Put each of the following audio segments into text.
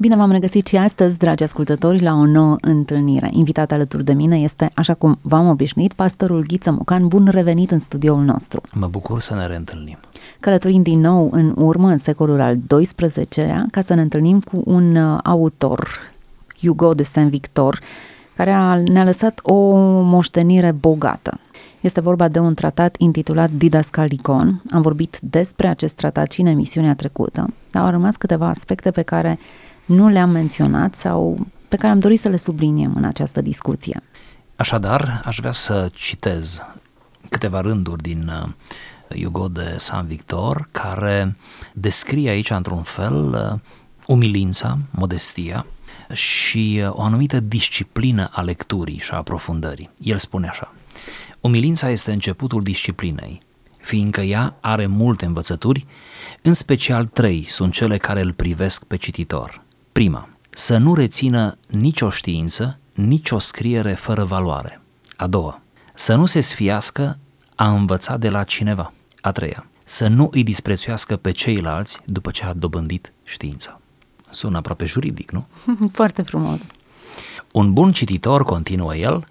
Bine v-am regăsit și astăzi, dragi ascultători, la o nouă întâlnire. Invitat alături de mine este, așa cum v-am obișnuit, pastorul Ghiță Mucan. Bun revenit în studioul nostru. Mă bucur să ne reîntâlnim. Călătorim din nou în urmă, în secolul al XII-lea, ca să ne întâlnim cu un uh, autor, Hugo de Saint-Victor, care a, ne-a lăsat o moștenire bogată. Este vorba de un tratat intitulat Didascalicon. Am vorbit despre acest tratat și în emisiunea trecută, dar au rămas câteva aspecte pe care nu le-am menționat sau pe care am dorit să le subliniem în această discuție. Așadar, aș vrea să citez câteva rânduri din uh, Hugo de Saint-Victor, care descrie aici, într-un fel, uh, umilința, modestia și uh, o anumită disciplină a lecturii și a aprofundării. El spune așa, Umilința este începutul disciplinei, fiindcă ea are multe învățături, în special trei sunt cele care îl privesc pe cititor – Prima, să nu rețină nicio știință, nicio scriere fără valoare. A doua, să nu se sfiască a învăța de la cineva. A treia, să nu îi disprețuiască pe ceilalți după ce a dobândit știința. Sună aproape juridic, nu? Foarte frumos. Un bun cititor, continuă el,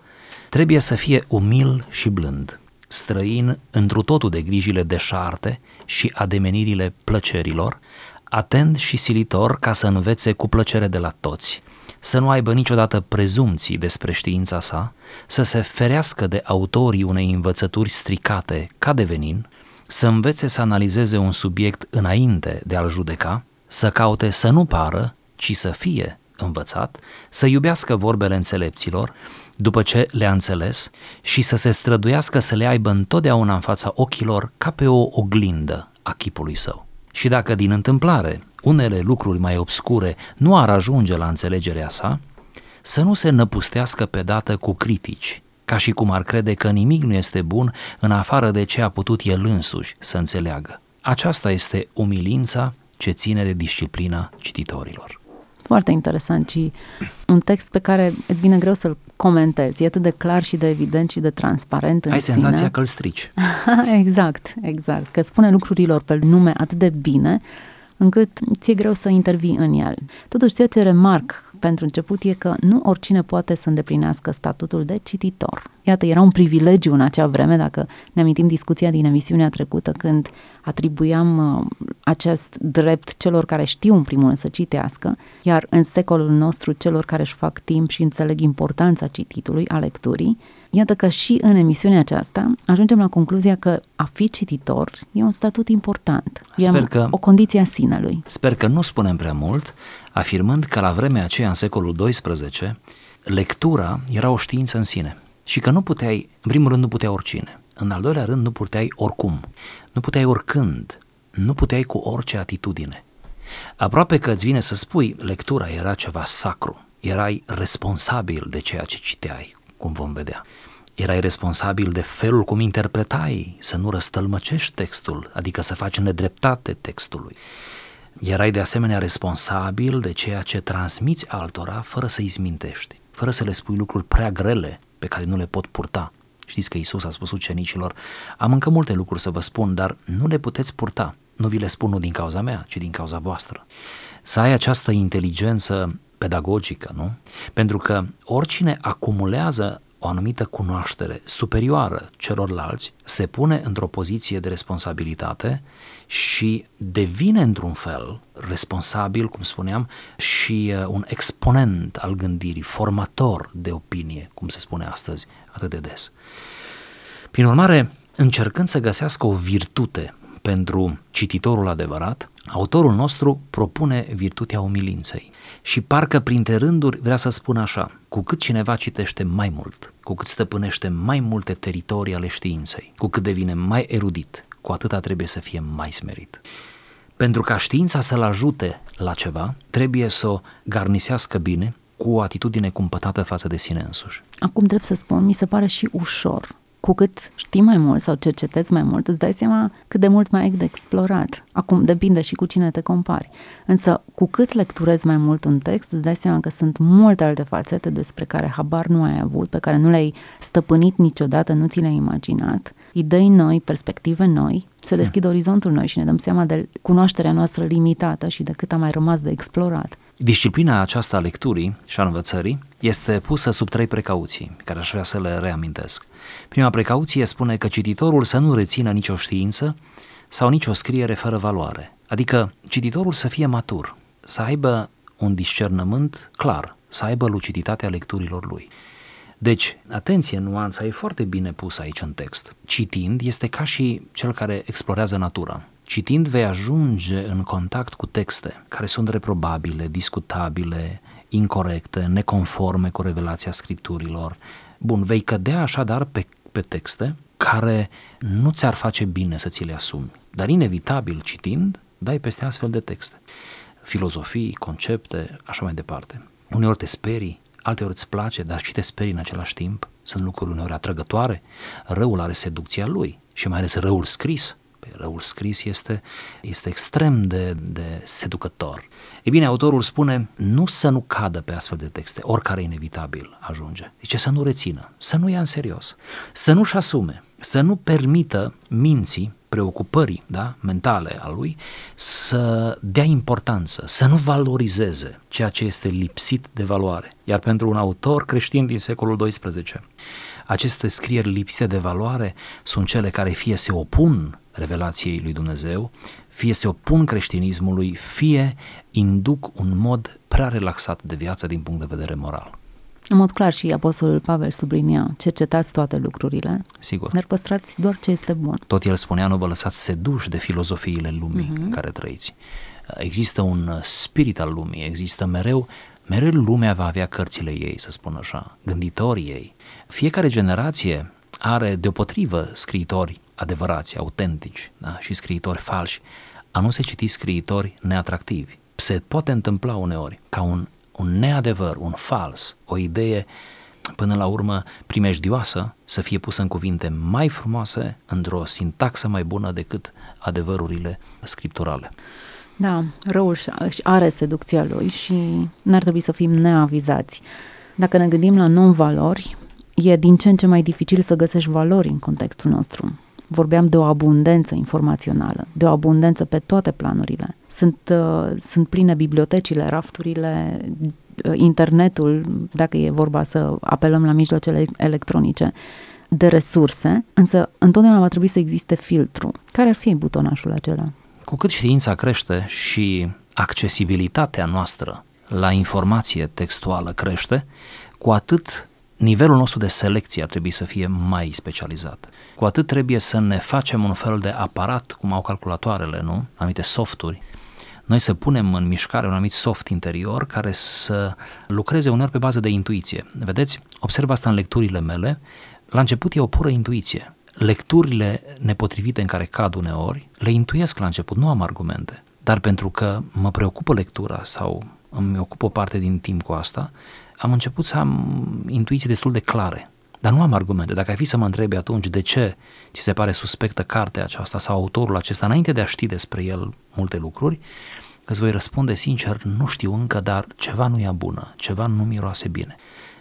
trebuie să fie umil și blând, străin întru totul de grijile deșarte și ademenirile plăcerilor, atent și silitor ca să învețe cu plăcere de la toți, să nu aibă niciodată prezumții despre știința sa, să se ferească de autorii unei învățături stricate ca de venin, să învețe să analizeze un subiect înainte de a-l judeca, să caute să nu pară, ci să fie învățat, să iubească vorbele înțelepților, după ce le-a înțeles, și să se străduiască să le aibă întotdeauna în fața ochilor ca pe o oglindă a chipului său. Și dacă din întâmplare unele lucruri mai obscure nu ar ajunge la înțelegerea sa, să nu se năpustească pe dată cu critici, ca și cum ar crede că nimic nu este bun în afară de ce a putut el însuși să înțeleagă. Aceasta este umilința ce ține de disciplina cititorilor. Foarte interesant și un text pe care îți vine greu să-l comentezi. E atât de clar și de evident și de transparent în Ai sine. senzația că îl strici. exact, exact. Că spune lucrurilor pe nume atât de bine încât ți-e greu să intervii în el. Totuși, ceea ce remarc pentru început e că nu oricine poate să îndeplinească statutul de cititor. Iată, era un privilegiu în acea vreme, dacă ne amintim discuția din emisiunea trecută, când atribuiam uh, acest drept celor care știu în primul rând să citească, iar în secolul nostru celor care își fac timp și înțeleg importanța cititului, a lecturii, Iată că și în emisiunea aceasta ajungem la concluzia că a fi cititor e un statut important. Sper e că, o condiție a sinelui. Sper că nu spunem prea mult, afirmând că la vremea aceea, în secolul XII, lectura era o știință în sine și că nu puteai, în primul rând, nu putea oricine. În al doilea rând, nu puteai oricum, nu puteai oricând, nu puteai cu orice atitudine. Aproape că îți vine să spui, lectura era ceva sacru, erai responsabil de ceea ce citeai, cum vom vedea. Erai responsabil de felul cum interpretai, să nu răstălmăcești textul, adică să faci nedreptate textului. Erai de asemenea responsabil de ceea ce transmiți altora fără să-i zmintești, fără să le spui lucruri prea grele pe care nu le pot purta. Știți că Isus a spus ucenicilor, am încă multe lucruri să vă spun, dar nu le puteți purta. Nu vi le spun nu din cauza mea, ci din cauza voastră. Să ai această inteligență pedagogică, nu? Pentru că oricine acumulează o anumită cunoaștere superioară celorlalți se pune într-o poziție de responsabilitate și devine într-un fel responsabil, cum spuneam, și uh, un exponent al gândirii, formator de opinie, cum se spune astăzi atât de des. Prin urmare, încercând să găsească o virtute pentru cititorul adevărat, autorul nostru propune virtutea umilinței. Și parcă printre rânduri vrea să spună așa, cu cât cineva citește mai mult, cu cât stăpânește mai multe teritorii ale științei, cu cât devine mai erudit, cu atâta trebuie să fie mai smerit. Pentru ca știința să-l ajute la ceva, trebuie să o garnisească bine cu o atitudine cumpătată față de sine însuși. Acum trebuie să spun, mi se pare și ușor cu cât știi mai mult sau cercetezi mai mult, îți dai seama cât de mult mai ai de explorat. Acum depinde și cu cine te compari. Însă, cu cât lecturezi mai mult un text, îți dai seama că sunt multe alte fațete despre care habar nu ai avut, pe care nu le-ai stăpânit niciodată, nu ți le-ai imaginat. Idei noi, perspective noi, se deschid hmm. orizontul noi și ne dăm seama de cunoașterea noastră limitată și de cât a mai rămas de explorat. Disciplina aceasta a lecturii și a învățării este pusă sub trei precauții, care aș vrea să le reamintesc. Prima precauție spune că cititorul să nu rețină nicio știință sau nicio scriere fără valoare, adică cititorul să fie matur, să aibă un discernământ clar, să aibă luciditatea lecturilor lui. Deci, atenție, nuanța e foarte bine pusă aici în text. Citind este ca și cel care explorează natura. Citind vei ajunge în contact cu texte care sunt reprobabile, discutabile, incorrecte, neconforme cu revelația scripturilor. Bun, vei cădea așadar pe, pe texte care nu ți-ar face bine să ți le asumi. Dar inevitabil, citind, dai peste astfel de texte. Filozofii, concepte, așa mai departe. Uneori te sperii, alteori îți place, dar și te sperii în același timp. Sunt lucruri uneori atrăgătoare. Răul are seducția lui și mai ales răul scris. Pe răul scris este, este extrem de, de seducător. E bine, autorul spune nu să nu cadă pe astfel de texte, oricare inevitabil ajunge. Zice să nu rețină, să nu ia în serios, să nu-și asume, să nu permită minții preocupării da, mentale a lui să dea importanță, să nu valorizeze ceea ce este lipsit de valoare. Iar pentru un autor creștin din secolul XII, aceste scrieri lipsite de valoare sunt cele care fie se opun revelației lui Dumnezeu, fie se opun creștinismului, fie induc un mod prea relaxat de viață din punct de vedere moral. În mod clar și Apostolul Pavel sublinia, cercetați toate lucrurile, Sigur. dar păstrați doar ce este bun. Tot el spunea, nu vă lăsați seduși de filozofiile lumii uh-huh. în care trăiți. Există un spirit al lumii, există mereu, mereu lumea va avea cărțile ei, să spun așa, gânditorii ei. Fiecare generație are deopotrivă scriitori adevărați, autentici da? și scriitori falși, a nu se citi scriitori neatractivi. Se poate întâmpla uneori ca un un neadevăr, un fals, o idee până la urmă primejdioasă să fie pusă în cuvinte mai frumoase, într-o sintaxă mai bună decât adevărurile scripturale. Da, răul își are seducția lui și n-ar trebui să fim neavizați. Dacă ne gândim la non-valori, e din ce în ce mai dificil să găsești valori în contextul nostru. Vorbeam de o abundență informațională, de o abundență pe toate planurile. Sunt, uh, sunt pline bibliotecile, rafturile, uh, internetul, dacă e vorba să apelăm la mijloacele electronice, de resurse, însă întotdeauna va trebui să existe filtru. Care ar fi butonașul acela? Cu cât știința crește și accesibilitatea noastră la informație textuală crește, cu atât nivelul nostru de selecție ar trebui să fie mai specializat. Cu atât trebuie să ne facem un fel de aparat, cum au calculatoarele, nu? Anumite softuri. Noi să punem în mișcare un anumit soft interior care să lucreze uneori pe bază de intuiție. Vedeți, observ asta în lecturile mele. La început e o pură intuiție. Lecturile nepotrivite în care cad uneori, le intuiesc la început, nu am argumente. Dar pentru că mă preocupă lectura sau îmi ocup o parte din timp cu asta, am început să am intuiții destul de clare. Dar nu am argumente. Dacă ai fi să mă întrebi atunci de ce ți se pare suspectă cartea aceasta sau autorul acesta, înainte de a ști despre el multe lucruri, îți voi răspunde sincer, nu știu încă, dar ceva nu e bună, ceva nu miroase bine.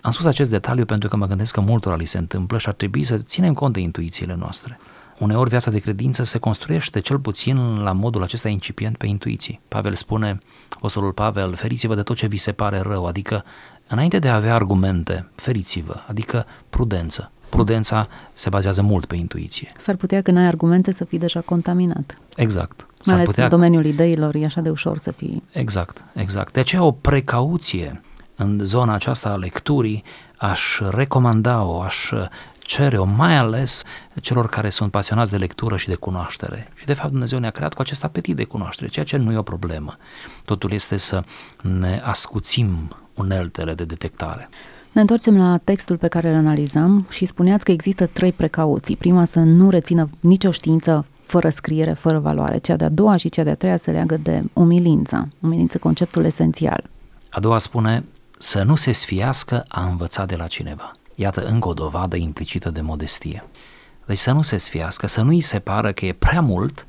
Am spus acest detaliu pentru că mă gândesc că multora li se întâmplă și ar trebui să ținem cont de intuițiile noastre. Uneori viața de credință se construiește cel puțin la modul acesta incipient pe intuiții. Pavel spune, Apostolul Pavel, feriți-vă de tot ce vi se pare rău, adică înainte de a avea argumente, feriți-vă, adică prudență. Prudența se bazează mult pe intuiție. S-ar putea că n-ai argumente să fii deja contaminat. Exact. Mai ales putea... în domeniul ideilor e așa de ușor să fii... Exact, exact. De aceea o precauție în zona aceasta a lecturii aș recomanda-o, aș cere-o, mai ales celor care sunt pasionați de lectură și de cunoaștere. Și de fapt Dumnezeu ne-a creat cu acest apetit de cunoaștere, ceea ce nu e o problemă. Totul este să ne ascuțim uneltele de detectare. Ne întoarcem la textul pe care îl analizăm și spuneați că există trei precauții. Prima, să nu rețină nicio știință fără scriere, fără valoare. Cea de-a doua și cea de-a treia se leagă de umilință. Umilință, conceptul esențial. A doua spune să nu se sfiască a învăța de la cineva. Iată încă o dovadă implicită de modestie. Deci să nu se sfiască, să nu îi se pară că e prea mult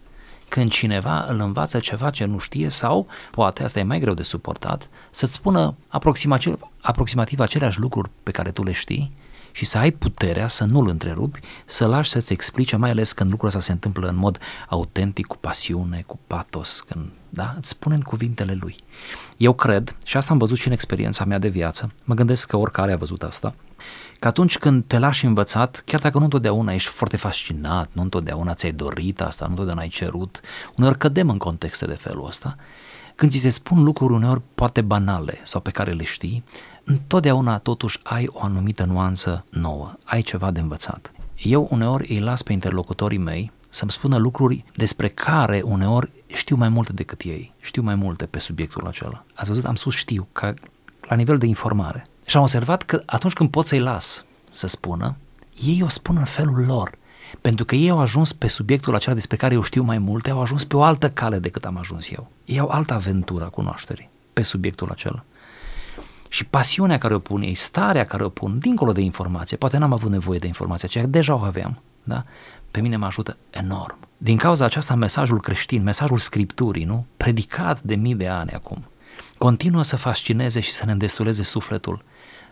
când cineva îl învață ceva ce nu știe sau, poate asta e mai greu de suportat, să-ți spună aproximativ, aproximativ aceleași lucruri pe care tu le știi și să ai puterea să nu-l întrerupi, să lași să-ți explice, mai ales când lucrul ăsta se întâmplă în mod autentic, cu pasiune, cu patos, când da? îți spune în cuvintele lui. Eu cred, și asta am văzut și în experiența mea de viață, mă gândesc că oricare a văzut asta, că atunci când te lași învățat, chiar dacă nu întotdeauna ești foarte fascinat, nu întotdeauna ți-ai dorit asta, nu întotdeauna ai cerut, uneori cădem în contexte de felul ăsta, când ți se spun lucruri uneori poate banale sau pe care le știi, întotdeauna totuși ai o anumită nuanță nouă, ai ceva de învățat. Eu uneori îi las pe interlocutorii mei să-mi spună lucruri despre care uneori știu mai multe decât ei, știu mai multe pe subiectul acela. Ați văzut, am spus știu, ca la nivel de informare. Și am observat că atunci când pot să-i las să spună, ei o spun în felul lor. Pentru că ei au ajuns pe subiectul acela despre care eu știu mai multe, au ajuns pe o altă cale decât am ajuns eu. Ei au altă aventură a cunoașterii pe subiectul acela. Și pasiunea care o pun ei, starea care o pun, dincolo de informație, poate n-am avut nevoie de informație, aceea deja o aveam, da? pe mine mă ajută enorm. Din cauza aceasta, mesajul creștin, mesajul Scripturii, nu? predicat de mii de ani acum, continuă să fascineze și să ne îndestuleze sufletul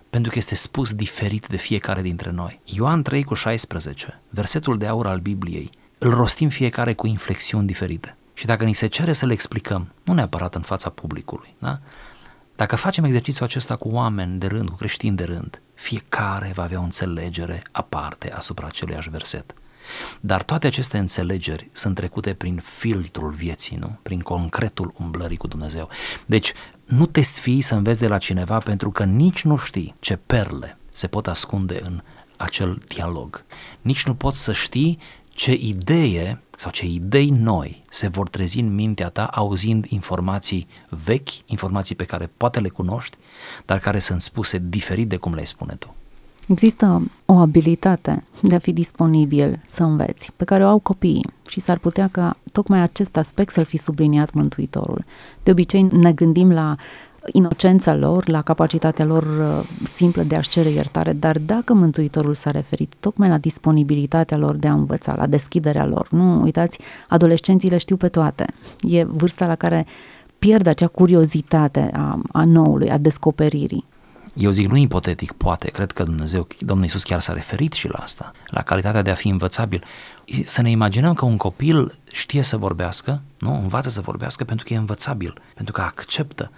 pentru că este spus diferit de fiecare dintre noi. Ioan 3 cu 16, versetul de aur al Bibliei, îl rostim fiecare cu inflexiuni diferite. Și dacă ni se cere să le explicăm, nu neapărat în fața publicului, da? Dacă facem exercițiul acesta cu oameni de rând, cu creștini de rând, fiecare va avea o înțelegere aparte asupra aceluiași verset. Dar toate aceste înțelegeri sunt trecute prin filtrul vieții, nu? Prin concretul umblării cu Dumnezeu. Deci, nu te sfii să înveți de la cineva pentru că nici nu știi ce perle se pot ascunde în acel dialog. Nici nu poți să știi ce idee sau ce idei noi se vor trezi în mintea ta auzind informații vechi, informații pe care poate le cunoști, dar care sunt spuse diferit de cum le spune tu. Există o abilitate de a fi disponibil să înveți, pe care o au copiii și s-ar putea ca tocmai acest aspect să-l fi subliniat Mântuitorul. De obicei ne gândim la inocența lor, la capacitatea lor uh, simplă de a-și cere iertare, dar dacă Mântuitorul s-a referit tocmai la disponibilitatea lor de a învăța, la deschiderea lor, nu uitați, adolescenții le știu pe toate. E vârsta la care pierd acea curiozitate a, a noului, a descoperirii. Eu zic nu ipotetic, poate, cred că Dumnezeu, Domnul Iisus chiar s-a referit și la asta, la calitatea de a fi învățabil. Să ne imaginăm că un copil știe să vorbească, nu? Învață să vorbească pentru că e învățabil, pentru că acceptă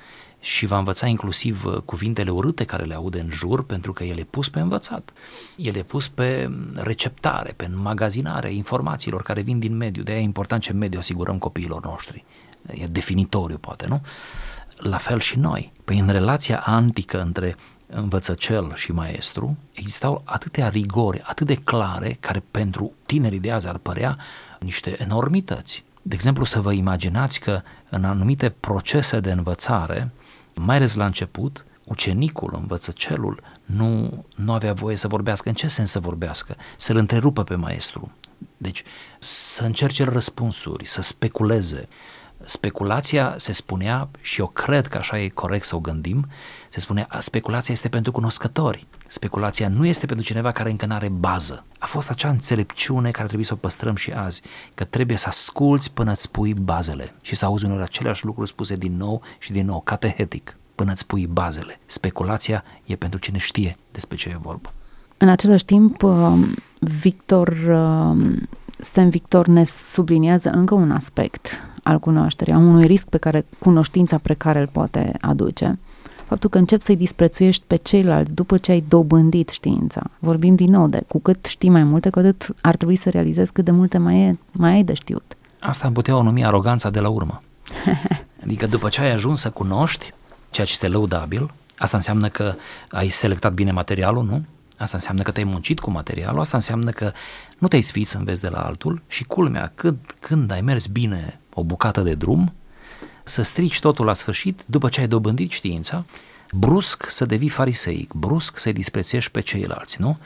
și va învăța inclusiv uh, cuvintele urâte care le aude în jur pentru că el e pus pe învățat. El e pus pe receptare, pe înmagazinare informațiilor care vin din mediu. De aia e important ce mediu asigurăm copiilor noștri. E definitoriu, poate, nu? La fel și noi. Păi în relația antică între învățăcel și maestru existau atâtea rigori, atât de clare, care pentru tinerii de azi ar părea niște enormități. De exemplu, să vă imaginați că în anumite procese de învățare, mai ales la început, ucenicul, învățăcelul, nu, nu avea voie să vorbească. În ce sens să vorbească? Să-l întrerupă pe maestru. Deci să încerce răspunsuri, să speculeze, speculația se spunea, și eu cred că așa e corect să o gândim, se spunea speculația este pentru cunoscători. Speculația nu este pentru cineva care încă nu are bază. A fost acea înțelepciune care trebuie să o păstrăm și azi, că trebuie să asculți până îți pui bazele și să auzi uneori aceleași lucruri spuse din nou și din nou, catehetic, până îți pui bazele. Speculația e pentru cine știe despre ce e vorba. În același timp, um, Victor, um, Saint Victor ne subliniază încă un aspect al cunoașterii, a unui risc pe care cunoștința precară îl poate aduce. Faptul că începi să-i disprețuiești pe ceilalți după ce ai dobândit știința. Vorbim din nou de cu cât știi mai multe, cu atât ar trebui să realizezi cât de multe mai, e, mai ai de știut. Asta am putea o numi aroganța de la urmă. adică după ce ai ajuns să cunoști ceea ce este lăudabil, asta înseamnă că ai selectat bine materialul, nu? Asta înseamnă că te-ai muncit cu materialul, asta înseamnă că nu te-ai sfiit să înveți de la altul și culmea, când, când ai mers bine o bucată de drum, să strici totul la sfârșit, după ce ai dobândit știința, brusc să devii fariseic, brusc să-i disprețiești pe ceilalți, nu?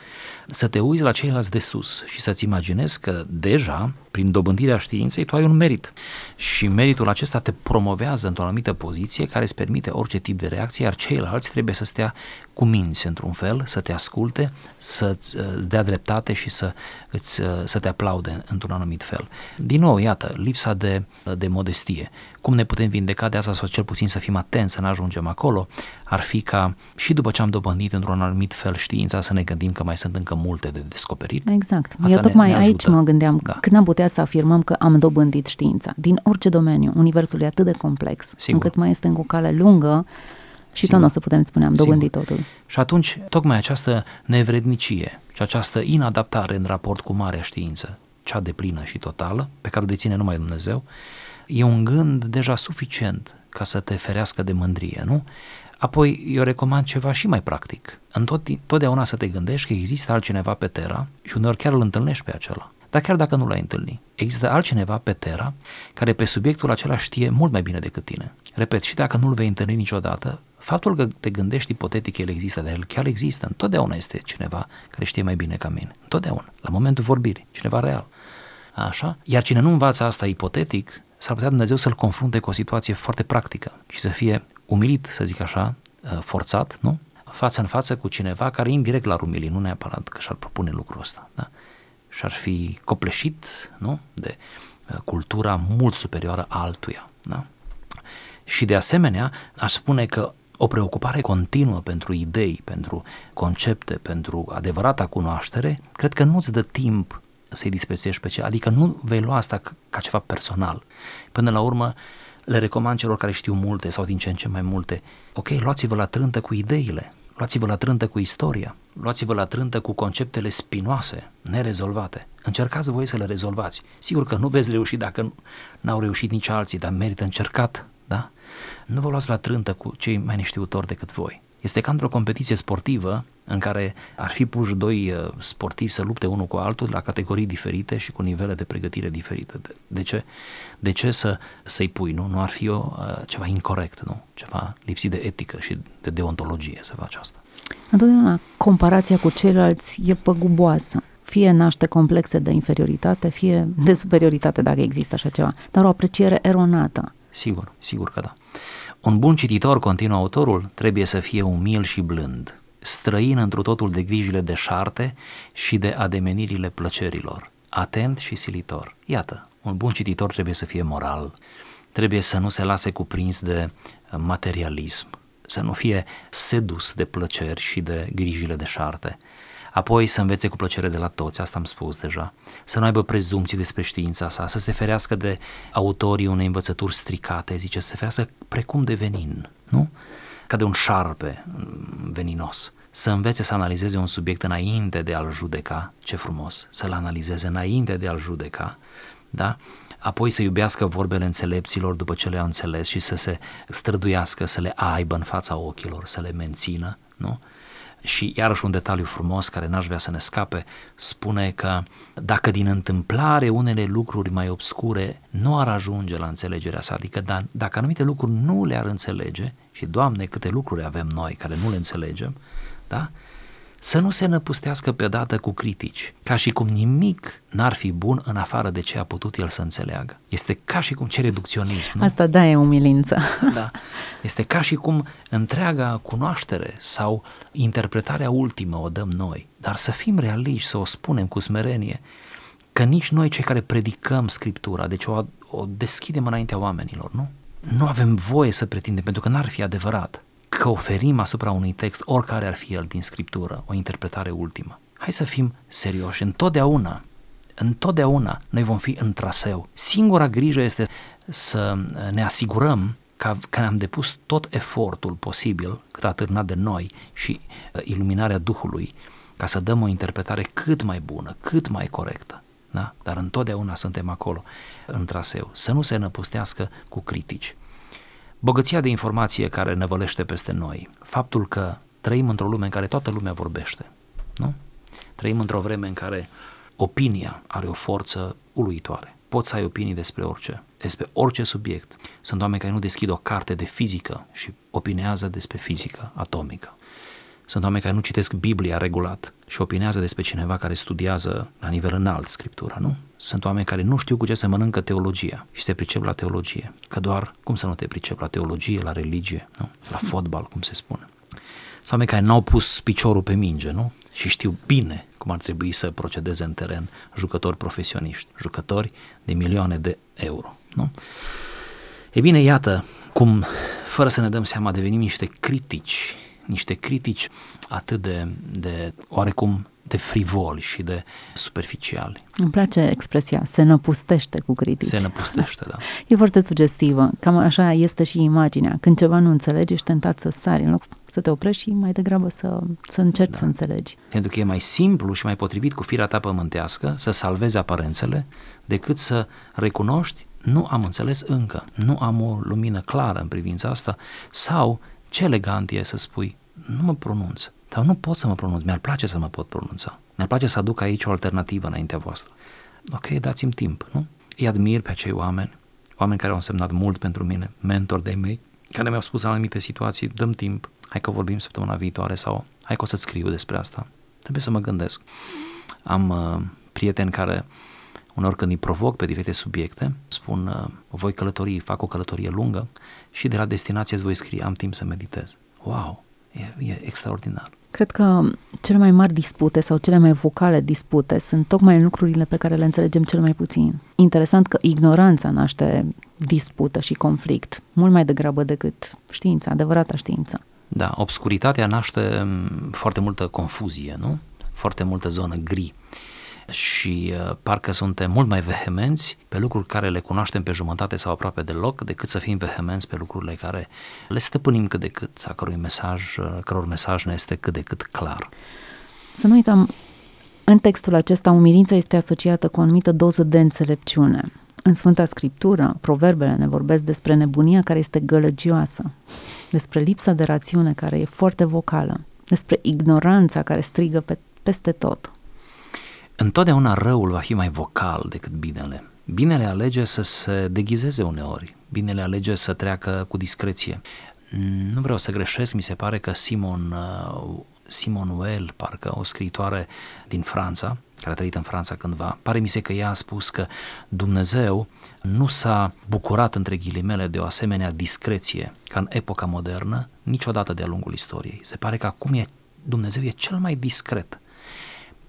să te uiți la ceilalți de sus și să-ți imaginezi că deja, prin dobândirea științei, tu ai un merit. Și meritul acesta te promovează într-o anumită poziție care îți permite orice tip de reacție, iar ceilalți trebuie să stea cu minți într-un fel, să te asculte, să-ți uh, dea dreptate și să, îți, uh, să te aplaude într-un anumit fel. Din nou, iată, lipsa de, de modestie. Cum ne putem vindeca de asta sau cel puțin să fim atenți să ne ajungem acolo, ar fi ca și după ce am dobândit într-un anumit fel știința să ne gândim că mai sunt încă multe de descoperit. Exact. Asta Eu tocmai ne, ne aici mă gândeam da. când am putea să afirmăm că am dobândit știința. Din orice domeniu, universul e atât de complex, Sigur. încât mai este încă o cale lungă și Sigur. tot nu o să putem spune am dobândit Sigur. totul. Și atunci, tocmai această nevrednicie și această inadaptare în raport cu marea știință, cea de plină și totală, pe care o deține numai Dumnezeu, e un gând deja suficient ca să te ferească de mândrie, nu? Apoi, eu recomand ceva și mai practic. Întotdeauna să te gândești că există altcineva pe Terra și uneori chiar îl întâlnești pe acela. Dar chiar dacă nu l-ai întâlnit, există altcineva pe Terra care pe subiectul acela știe mult mai bine decât tine. Repet, și dacă nu-l vei întâlni niciodată, faptul că te gândești ipotetic el există, dar el chiar există, întotdeauna este cineva care știe mai bine ca mine. Întotdeauna, la momentul vorbirii, cineva real. Așa? Iar cine nu învață asta ipotetic, s-ar putea Dumnezeu să-l confrunte cu o situație foarte practică și să fie umilit, să zic așa, uh, forțat, nu? Față în față cu cineva care indirect l-ar umili, nu neapărat că și-ar propune lucrul ăsta, da? Și-ar fi copleșit, nu? De uh, cultura mult superioară altuia, da? Și de asemenea, aș spune că o preocupare continuă pentru idei, pentru concepte, pentru adevărata cunoaștere, cred că nu-ți dă timp să-i disprețuiești pe cei, adică nu vei lua asta ca ceva personal. Până la urmă, le recomand celor care știu multe sau din ce în ce mai multe, ok, luați-vă la trântă cu ideile, luați-vă la trântă cu istoria, luați-vă la trântă cu conceptele spinoase, nerezolvate. Încercați voi să le rezolvați. Sigur că nu veți reuși dacă n-au reușit nici alții, dar merită încercat, da? Nu vă luați la trântă cu cei mai neștiutori decât voi. Este ca într-o competiție sportivă în care ar fi puși doi uh, sportivi să lupte unul cu altul la categorii diferite și cu nivele de pregătire diferite. De, de ce? De ce să, să-i pui, nu? Nu ar fi o, uh, ceva incorrect, nu? Ceva lipsit de etică și de deontologie să faci asta. Întotdeauna comparația cu ceilalți e păguboasă. Fie naște complexe de inferioritate, fie de superioritate, dacă există așa ceva, dar o apreciere eronată. Sigur, sigur că da. Un bun cititor, continuă autorul, trebuie să fie umil și blând, străin întru totul de grijile de șarte și de ademenirile plăcerilor, atent și silitor. Iată, un bun cititor trebuie să fie moral, trebuie să nu se lase cuprins de materialism, să nu fie sedus de plăceri și de grijile de șarte, apoi să învețe cu plăcere de la toți, asta am spus deja, să nu aibă prezumții despre știința sa, să se ferească de autorii unei învățături stricate, zice, să se ferească precum de venin, nu? Ca de un șarpe veninos. Să învețe să analizeze un subiect înainte de a-l judeca, ce frumos, să-l analizeze înainte de a-l judeca, da? Apoi să iubească vorbele înțelepților după ce le-a înțeles și să se străduiască să le aibă în fața ochilor, să le mențină, nu? Și iarăși un detaliu frumos care n-aș vrea să ne scape, spune că dacă din întâmplare unele lucruri mai obscure nu ar ajunge la înțelegerea sa, adică da, dacă anumite lucruri nu le-ar înțelege, și Doamne câte lucruri avem noi care nu le înțelegem, da? Să nu se năpustească pe dată cu critici, ca și cum nimic n-ar fi bun în afară de ce a putut el să înțeleagă. Este ca și cum ce reducționism, nu? Asta da, e umilință. Da. Este ca și cum întreaga cunoaștere sau interpretarea ultimă o dăm noi, dar să fim realiști, să o spunem cu smerenie, că nici noi cei care predicăm Scriptura, deci o, o deschidem înaintea oamenilor, nu? Nu avem voie să pretindem, pentru că n-ar fi adevărat că oferim asupra unui text, oricare ar fi el din Scriptură, o interpretare ultimă. Hai să fim serioși, întotdeauna, întotdeauna noi vom fi în traseu. Singura grijă este să ne asigurăm că, că ne-am depus tot efortul posibil, cât a târnat de noi și uh, iluminarea Duhului, ca să dăm o interpretare cât mai bună, cât mai corectă. Da? Dar întotdeauna suntem acolo, în traseu. Să nu se năpustească cu critici. Bogăția de informație care ne vălește peste noi, faptul că trăim într-o lume în care toată lumea vorbește, nu? Trăim într-o vreme în care opinia are o forță uluitoare. Poți să ai opinii despre orice, despre orice subiect. Sunt oameni care nu deschid o carte de fizică și opinează despre fizică atomică. Sunt oameni care nu citesc Biblia regulat și opinează despre cineva care studiază la nivel înalt Scriptura, nu? Sunt oameni care nu știu cu ce se mănâncă teologia și se pricep la teologie. Că doar, cum să nu te pricep la teologie, la religie, nu? La fotbal, cum se spune. Sunt oameni care n-au pus piciorul pe minge, nu? Și știu bine cum ar trebui să procedeze în teren jucători profesioniști, jucători de milioane de euro, nu? E bine, iată cum, fără să ne dăm seama, devenim niște critici, niște critici atât de, de oarecum de frivoli și de superficiali. Îmi place expresia, se năpustește cu critici. Se năpustește, da. E foarte sugestivă. Cam așa este și imaginea. Când ceva nu înțelegi, ești tentat să sari în loc să te oprești și mai degrabă să, să încerci da. să înțelegi. Pentru că e mai simplu și mai potrivit cu firea ta pământească să salvezi aparențele decât să recunoști nu am înțeles încă, nu am o lumină clară în privința asta sau ce elegant e să spui nu mă pronunț, dar nu pot să mă pronunț, mi-ar place să mă pot pronunța. Mi-ar place să aduc aici o alternativă înaintea voastră. Ok, dați-mi timp, nu? Îi admir pe acei oameni, oameni care au însemnat mult pentru mine, mentori de mei, care mi-au spus în anumite situații, dăm timp, hai că vorbim săptămâna viitoare sau hai că o să-ți scriu despre asta. Trebuie să mă gândesc. Am uh, prieteni care uneori când îi provoc pe diferite subiecte, spun, uh, voi călători, fac o călătorie lungă și de la destinație îți voi scrie, am timp să meditez. Wow, e, e extraordinar. Cred că cele mai mari dispute sau cele mai vocale dispute sunt tocmai în lucrurile pe care le înțelegem cel mai puțin. Interesant că ignoranța naște dispută și conflict, mult mai degrabă decât știința, adevărata știință. Da, obscuritatea naște mm, foarte multă confuzie, nu? Foarte multă zonă gri și uh, parcă suntem mult mai vehemenți pe lucruri care le cunoaștem pe jumătate sau aproape deloc, decât să fim vehemenți pe lucrurile care le stăpânim cât de cât, a cărui mesaj, uh, căror mesaj ne este cât de cât clar. Să nu uităm, în textul acesta, umilința este asociată cu o anumită doză de înțelepciune. În Sfânta Scriptură, proverbele ne vorbesc despre nebunia care este gălăgioasă, despre lipsa de rațiune care e foarte vocală, despre ignoranța care strigă pe, peste tot. Întotdeauna răul va fi mai vocal decât binele. Binele alege să se deghizeze uneori, binele alege să treacă cu discreție. Nu vreau să greșesc, mi se pare că Simon, uh, Simon Weil, parcă o scriitoare din Franța, care a trăit în Franța cândva, pare mi se că ea a spus că Dumnezeu nu s-a bucurat între ghilimele de o asemenea discreție ca în epoca modernă niciodată de-a lungul istoriei. Se pare că acum e, Dumnezeu e cel mai discret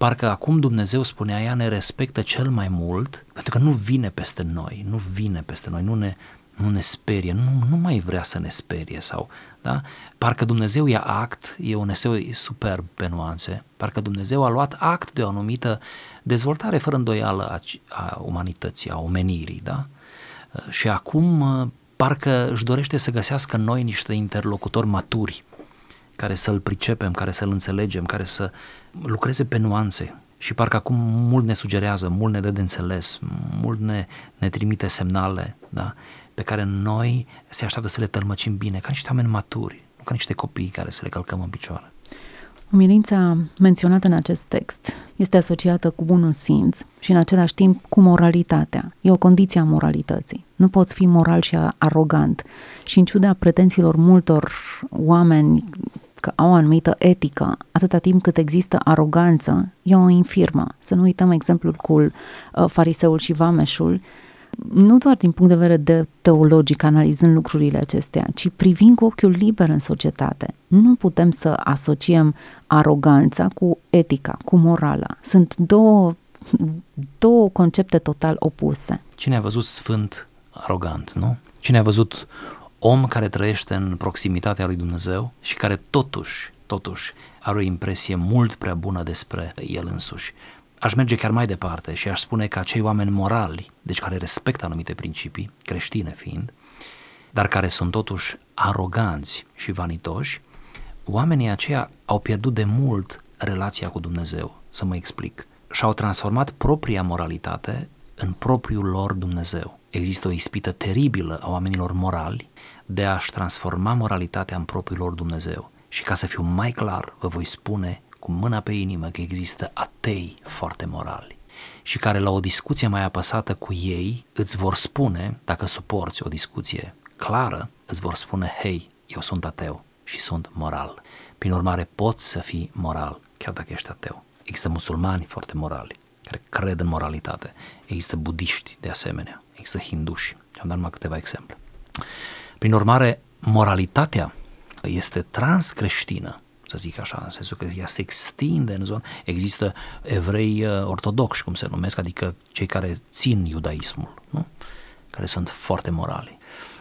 parcă acum Dumnezeu, spunea ea, ne respectă cel mai mult, pentru că nu vine peste noi, nu vine peste noi, nu ne, nu ne sperie, nu, nu mai vrea să ne sperie sau, da? Parcă Dumnezeu ia act, e un eseu superb pe nuanțe, parcă Dumnezeu a luat act de o anumită dezvoltare fără îndoială a, a umanității, a omenirii, da? Și acum parcă își dorește să găsească în noi niște interlocutori maturi, care să-l pricepem, care să-l înțelegem, care să lucreze pe nuanțe. Și parcă acum mult ne sugerează, mult ne dă de înțeles, mult ne, ne trimite semnale, da? pe care noi se așteaptă să le tălmăcim bine, ca niște oameni maturi, nu ca niște copii care să le călcăm în picioare. Umilința menționată în acest text este asociată cu bunul simț și în același timp cu moralitatea. E o condiție a moralității. Nu poți fi moral și arogant. Și în ciuda pretențiilor multor oameni că au o anumită etică, atâta timp cât există aroganță, e o infirmă. Să nu uităm exemplul cu uh, fariseul și vameșul, nu doar din punct de vedere de teologic, analizând lucrurile acestea, ci privind cu ochiul liber în societate. Nu putem să asociem aroganța cu etica, cu morala. Sunt două, două concepte total opuse. Cine a văzut sfânt arogant, nu? Cine a văzut om care trăiește în proximitatea lui Dumnezeu și care totuși, totuși are o impresie mult prea bună despre el însuși. Aș merge chiar mai departe și aș spune că acei oameni morali, deci care respectă anumite principii, creștine fiind, dar care sunt totuși aroganți și vanitoși, oamenii aceia au pierdut de mult relația cu Dumnezeu, să mă explic, și-au transformat propria moralitate în propriul lor Dumnezeu. Există o ispită teribilă a oamenilor morali de a-și transforma moralitatea în propriul lor Dumnezeu. Și ca să fiu mai clar, vă voi spune cu mâna pe inimă că există atei foarte morali și care la o discuție mai apăsată cu ei îți vor spune, dacă suporți o discuție clară, îți vor spune, hei, eu sunt ateu și sunt moral. Prin urmare, poți să fii moral, chiar dacă ești ateu. Există musulmani foarte morali, care cred în moralitate. Există budiști, de asemenea. Există hinduși. Am dat numai câteva exemple. Prin urmare, moralitatea este transcreștină, să zic așa, în sensul că ea se extinde în zonă. Există evrei uh, ortodoxi, cum se numesc, adică cei care țin iudaismul, nu? care sunt foarte morali.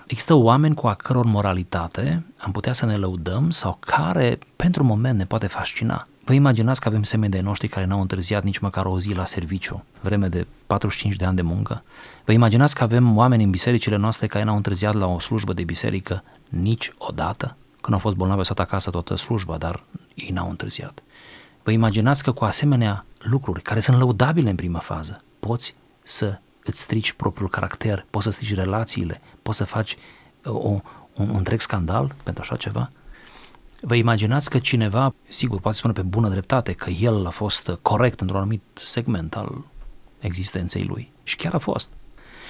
Există oameni cu a căror moralitate am putea să ne lăudăm sau care, pentru moment, ne poate fascina. Vă imaginați că avem semeni de noștri care n-au întârziat nici măcar o zi la serviciu, vreme de 45 de ani de muncă? Vă imaginați că avem oameni în bisericile noastre care n-au întârziat la o slujbă de biserică niciodată? Când au fost bolnavi, s-au acasă toată slujba, dar ei n-au întârziat. Vă imaginați că cu asemenea lucruri, care sunt lăudabile în prima fază, poți să îți strici propriul caracter, poți să strici relațiile, poți să faci uh, o, un, un întreg scandal pentru așa ceva? Vă imaginați că cineva, sigur, poate spune pe bună dreptate că el a fost corect într-un anumit segment al existenței lui. Și chiar a fost.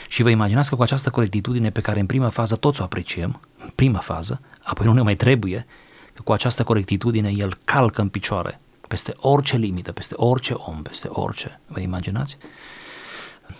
Și vă imaginați că cu această corectitudine pe care în prima fază toți o apreciem, în prima fază, apoi nu ne mai trebuie, că cu această corectitudine el calcă în picioare peste orice limită, peste orice om, peste orice. Vă imaginați?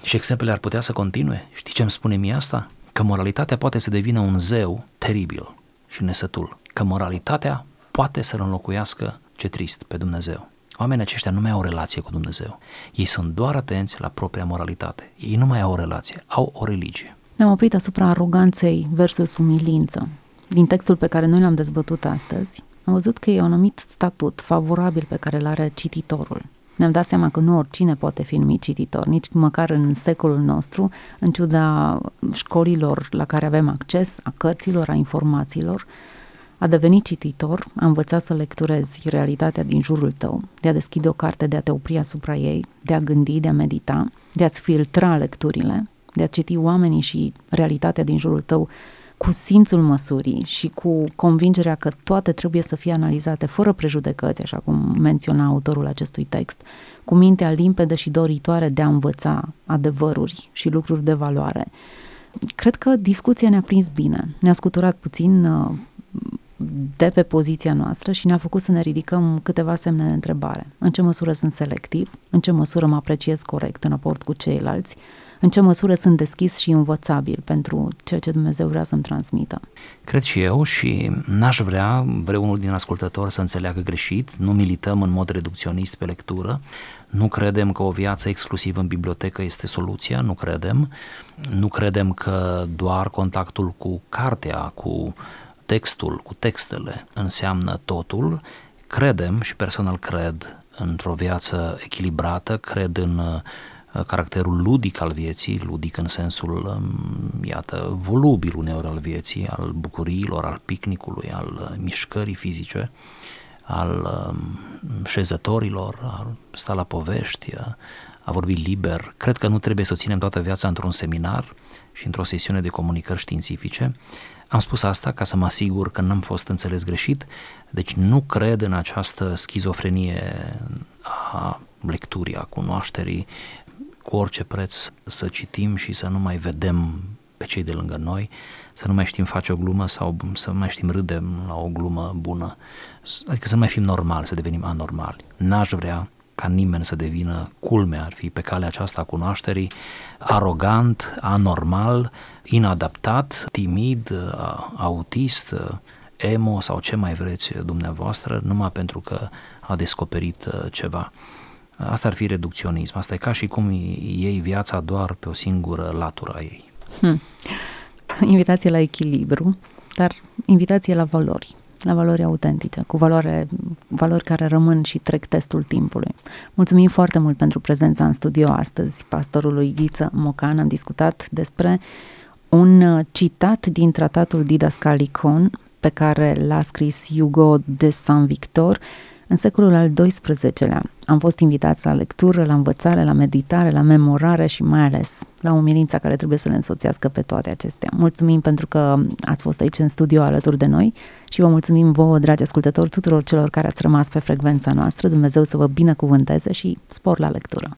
Și exemplele ar putea să continue. Știi ce îmi spune mie asta? Că moralitatea poate să devină un zeu teribil și nesătul. Că moralitatea poate să-L înlocuiască, ce trist, pe Dumnezeu. Oamenii aceștia nu mai au o relație cu Dumnezeu. Ei sunt doar atenți la propria moralitate. Ei nu mai au o relație, au o religie. Ne-am oprit asupra aroganței versus umilință. Din textul pe care noi l-am dezbătut astăzi, am văzut că e un anumit statut favorabil pe care îl are cititorul. Ne-am dat seama că nu oricine poate fi numit cititor, nici măcar în secolul nostru, în ciuda școlilor la care avem acces, a cărților, a informațiilor, a deveni cititor, a învăța să lecturezi realitatea din jurul tău, de a deschide o carte, de a te opri asupra ei, de a gândi, de a medita, de a-ți filtra lecturile, de a citi oamenii și realitatea din jurul tău cu simțul măsurii și cu convingerea că toate trebuie să fie analizate fără prejudecăți, așa cum menționa autorul acestui text, cu mintea limpede și doritoare de a învăța adevăruri și lucruri de valoare. Cred că discuția ne-a prins bine, ne-a scuturat puțin uh, de pe poziția noastră și ne-a făcut să ne ridicăm câteva semne de întrebare. În ce măsură sunt selectiv? În ce măsură mă apreciez corect în raport cu ceilalți? În ce măsură sunt deschis și învățabil pentru ceea ce Dumnezeu vrea să-mi transmită. Cred și eu și n-aș vrea vreunul din ascultători să înțeleagă greșit, nu milităm în mod reducționist pe lectură, nu credem că o viață exclusiv în bibliotecă este soluția, nu credem, nu credem că doar contactul cu cartea, cu textul, cu textele înseamnă totul, credem și personal cred într-o viață echilibrată, cred în Uh, caracterul ludic al vieții, ludic în sensul, um, iată, volubil uneori al vieții, al bucuriilor, al picnicului, al uh, mișcării fizice, al um, șezătorilor, al sta la povești, uh, a vorbi liber. Cred că nu trebuie să o ținem toată viața într-un seminar și într-o sesiune de comunicări științifice. Am spus asta ca să mă asigur că n-am fost înțeles greșit, deci nu cred în această schizofrenie a lecturii, a cunoașterii, cu orice preț să citim și să nu mai vedem pe cei de lângă noi, să nu mai știm face o glumă sau să nu mai știm râde la o glumă bună, adică să nu mai fim normali, să devenim anormali. N-aș vrea ca nimeni să devină culmea, ar fi pe calea aceasta a cunoașterii, arogant, anormal, inadaptat, timid, autist, emo sau ce mai vreți dumneavoastră, numai pentru că a descoperit ceva. Asta ar fi reducționism. Asta e ca și cum iei viața doar pe o singură latură a ei. Hmm. Invitație la echilibru, dar invitație la valori, la valori autentice, cu valoare, valori care rămân și trec testul timpului. Mulțumim foarte mult pentru prezența în studio astăzi, pastorului Ghiță Mocan. Am discutat despre un citat din tratatul Didascalicon pe care l-a scris Hugo de Saint-Victor, în secolul al XII-lea am fost invitați la lectură, la învățare, la meditare, la memorare și mai ales la umilința care trebuie să le însoțească pe toate acestea. Mulțumim pentru că ați fost aici în studio alături de noi și vă mulțumim vouă, dragi ascultători, tuturor celor care ați rămas pe frecvența noastră. Dumnezeu să vă binecuvânteze și spor la lectură!